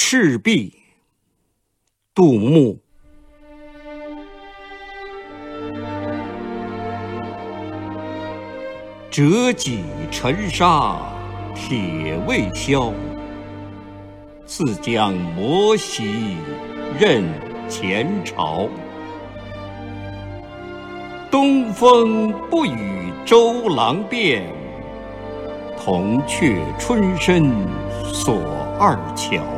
赤壁，杜牧。折戟沉沙铁未销，自将磨洗，认前朝。东风不与周郎便，铜雀春深锁二乔。